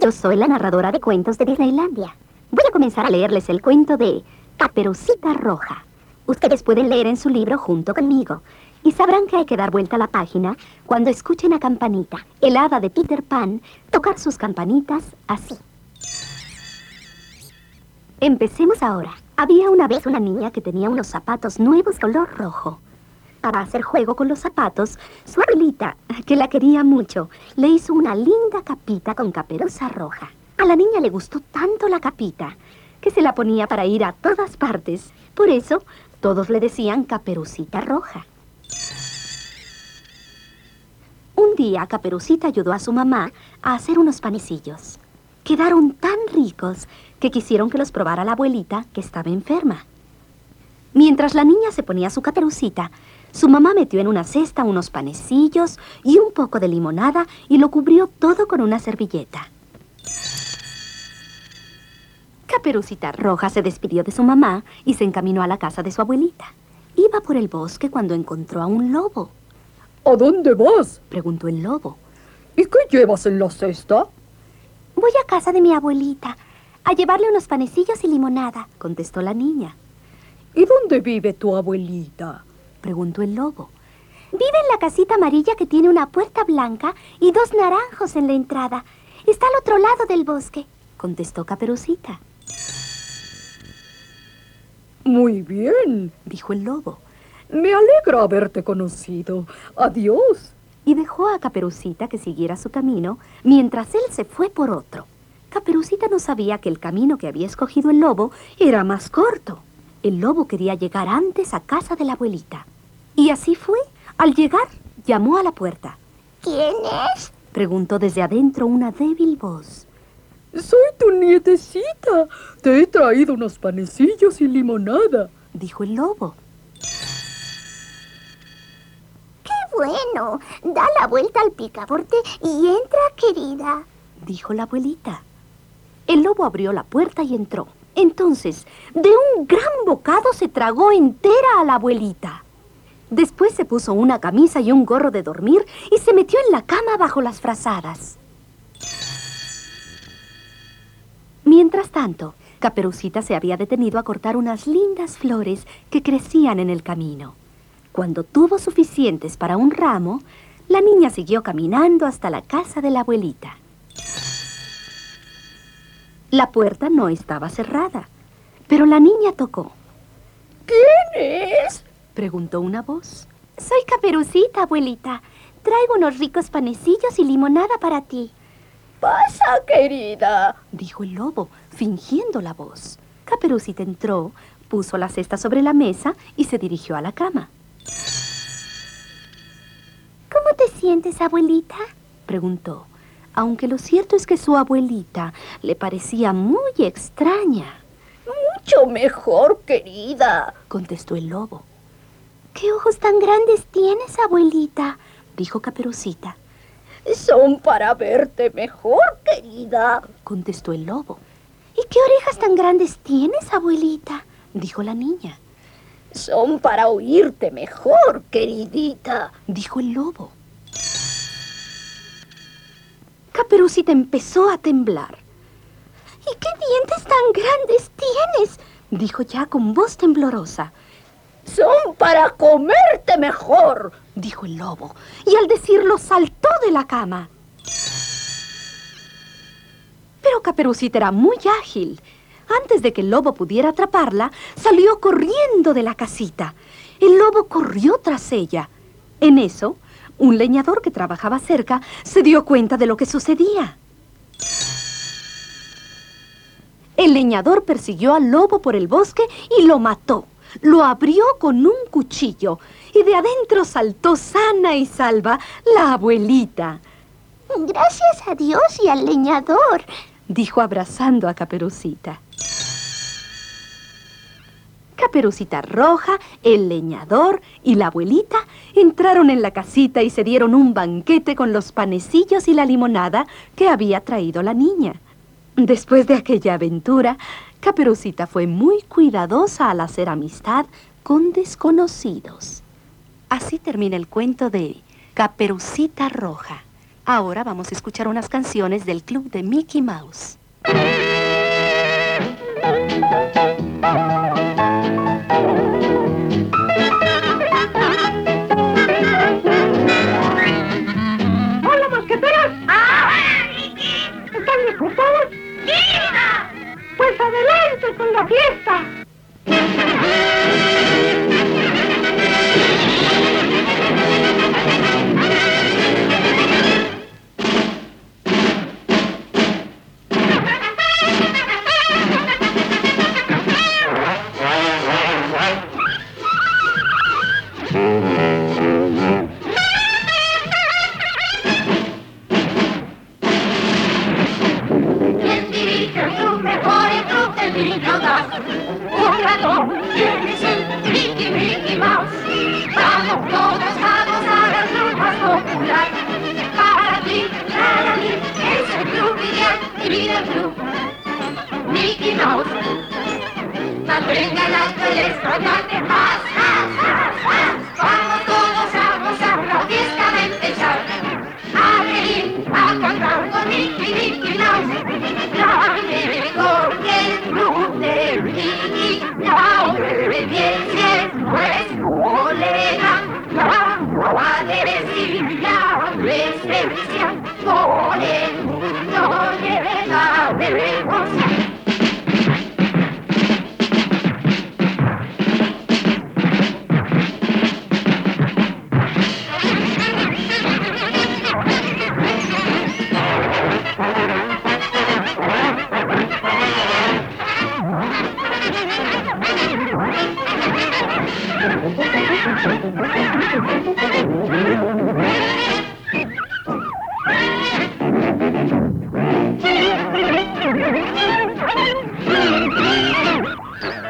Yo soy la narradora de cuentos de Disneylandia. Voy a comenzar a leerles el cuento de Caperucita Roja. Ustedes pueden leer en su libro junto conmigo y sabrán que hay que dar vuelta a la página cuando escuchen a Campanita, el hada de Peter Pan, tocar sus campanitas así. Empecemos ahora. Había una vez una niña que tenía unos zapatos nuevos color rojo. Para hacer juego con los zapatos, su abuelita, que la quería mucho, le hizo una linda capita con caperuza roja. A la niña le gustó tanto la capita que se la ponía para ir a todas partes. Por eso, todos le decían caperucita roja. Un día, Caperucita ayudó a su mamá a hacer unos panecillos. Quedaron tan ricos que quisieron que los probara la abuelita, que estaba enferma. Mientras la niña se ponía su caperucita, su mamá metió en una cesta unos panecillos y un poco de limonada y lo cubrió todo con una servilleta. Caperucita Roja se despidió de su mamá y se encaminó a la casa de su abuelita. Iba por el bosque cuando encontró a un lobo. ¿A dónde vas? Preguntó el lobo. ¿Y qué llevas en la cesta? Voy a casa de mi abuelita a llevarle unos panecillos y limonada, contestó la niña. ¿Y dónde vive tu abuelita? Preguntó el lobo. Vive en la casita amarilla que tiene una puerta blanca y dos naranjos en la entrada. Está al otro lado del bosque, contestó Caperucita. Muy bien, dijo el lobo. Me alegra haberte conocido. Adiós. Y dejó a Caperucita que siguiera su camino mientras él se fue por otro. Caperucita no sabía que el camino que había escogido el lobo era más corto. El lobo quería llegar antes a casa de la abuelita. Y así fue. Al llegar, llamó a la puerta. ¿Quién es? Preguntó desde adentro una débil voz. Soy tu nietecita. Te he traído unos panecillos y limonada, dijo el lobo. ¡Qué bueno! Da la vuelta al picaporte y entra, querida, dijo la abuelita. El lobo abrió la puerta y entró. Entonces, de un gran bocado se tragó entera a la abuelita. Después se puso una camisa y un gorro de dormir y se metió en la cama bajo las frazadas. Mientras tanto, Caperucita se había detenido a cortar unas lindas flores que crecían en el camino. Cuando tuvo suficientes para un ramo, la niña siguió caminando hasta la casa de la abuelita. La puerta no estaba cerrada, pero la niña tocó. ¿Quién es? preguntó una voz. Soy Caperucita, abuelita. Traigo unos ricos panecillos y limonada para ti. Pasa, querida, dijo el lobo, fingiendo la voz. Caperucita entró, puso la cesta sobre la mesa y se dirigió a la cama. ¿Cómo te sientes, abuelita? preguntó, aunque lo cierto es que su abuelita le parecía muy extraña. Mucho mejor, querida, contestó el lobo. ¿Qué ojos tan grandes tienes, abuelita? dijo Caperucita. Son para verte mejor, querida, contestó el lobo. ¿Y qué orejas tan grandes tienes, abuelita? dijo la niña. Son para oírte mejor, queridita, dijo el lobo. Caperucita empezó a temblar. ¿Y qué dientes tan grandes tienes? dijo ya con voz temblorosa. Son para comerte mejor, dijo el lobo, y al decirlo saltó de la cama. Pero Caperucita era muy ágil. Antes de que el lobo pudiera atraparla, salió corriendo de la casita. El lobo corrió tras ella. En eso, un leñador que trabajaba cerca se dio cuenta de lo que sucedía. El leñador persiguió al lobo por el bosque y lo mató. Lo abrió con un cuchillo y de adentro saltó sana y salva la abuelita. Gracias a Dios y al leñador, dijo abrazando a Caperucita. Caperucita Roja, el leñador y la abuelita entraron en la casita y se dieron un banquete con los panecillos y la limonada que había traído la niña. Después de aquella aventura, Caperucita fue muy cuidadosa al hacer amistad con desconocidos. Así termina el cuento de Caperucita Roja. Ahora vamos a escuchar unas canciones del club de Mickey Mouse. El club del niño das? Un ratón, ¿quién es el Mickey, Mickey Mouse? Vamos todos a gozar al club más popular. Para ti, para mí, es el club ideal, divide el club. Mickey Mouse. Mantenga las peleas, extrañarte más, la presencia. Por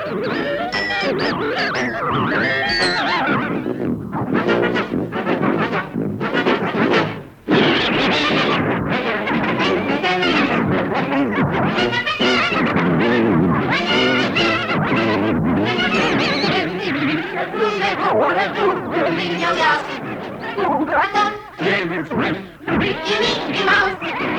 Vamos todos a gozar. Club más popular. Para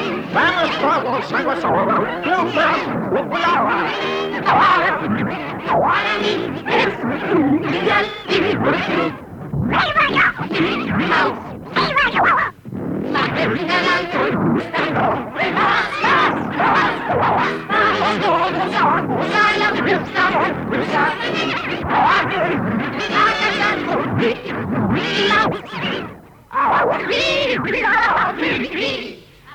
mí es un ideal y mi club. ¡Viva yo! Mouse. ¡Viva yo! La terminal estoy buscando. Más, más, más. Vamos todos a gozar la fiesta va a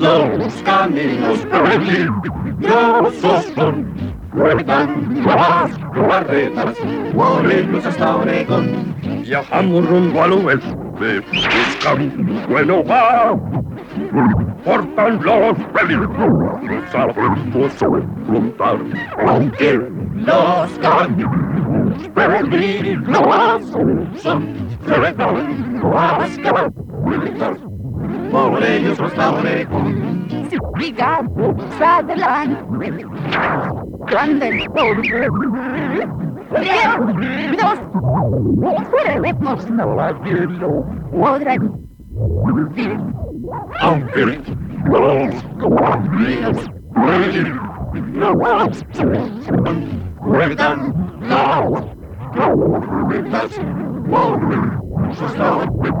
los caminos peligrosos son, ruedan las carretas, ellos hasta Oregón. Viajamos rumbo al oeste, buscando un buen hogar. Portan los peligros, sabemos afrontar, aunque los caminos peligrosos son, ruedan las carretas, por ellos hasta Oregón. Brigado, Sutherland. Grande Dos. Fueremos no hacerlo. Podrán. Aunque los caminos peligrosos ruedan las carretas, por ellos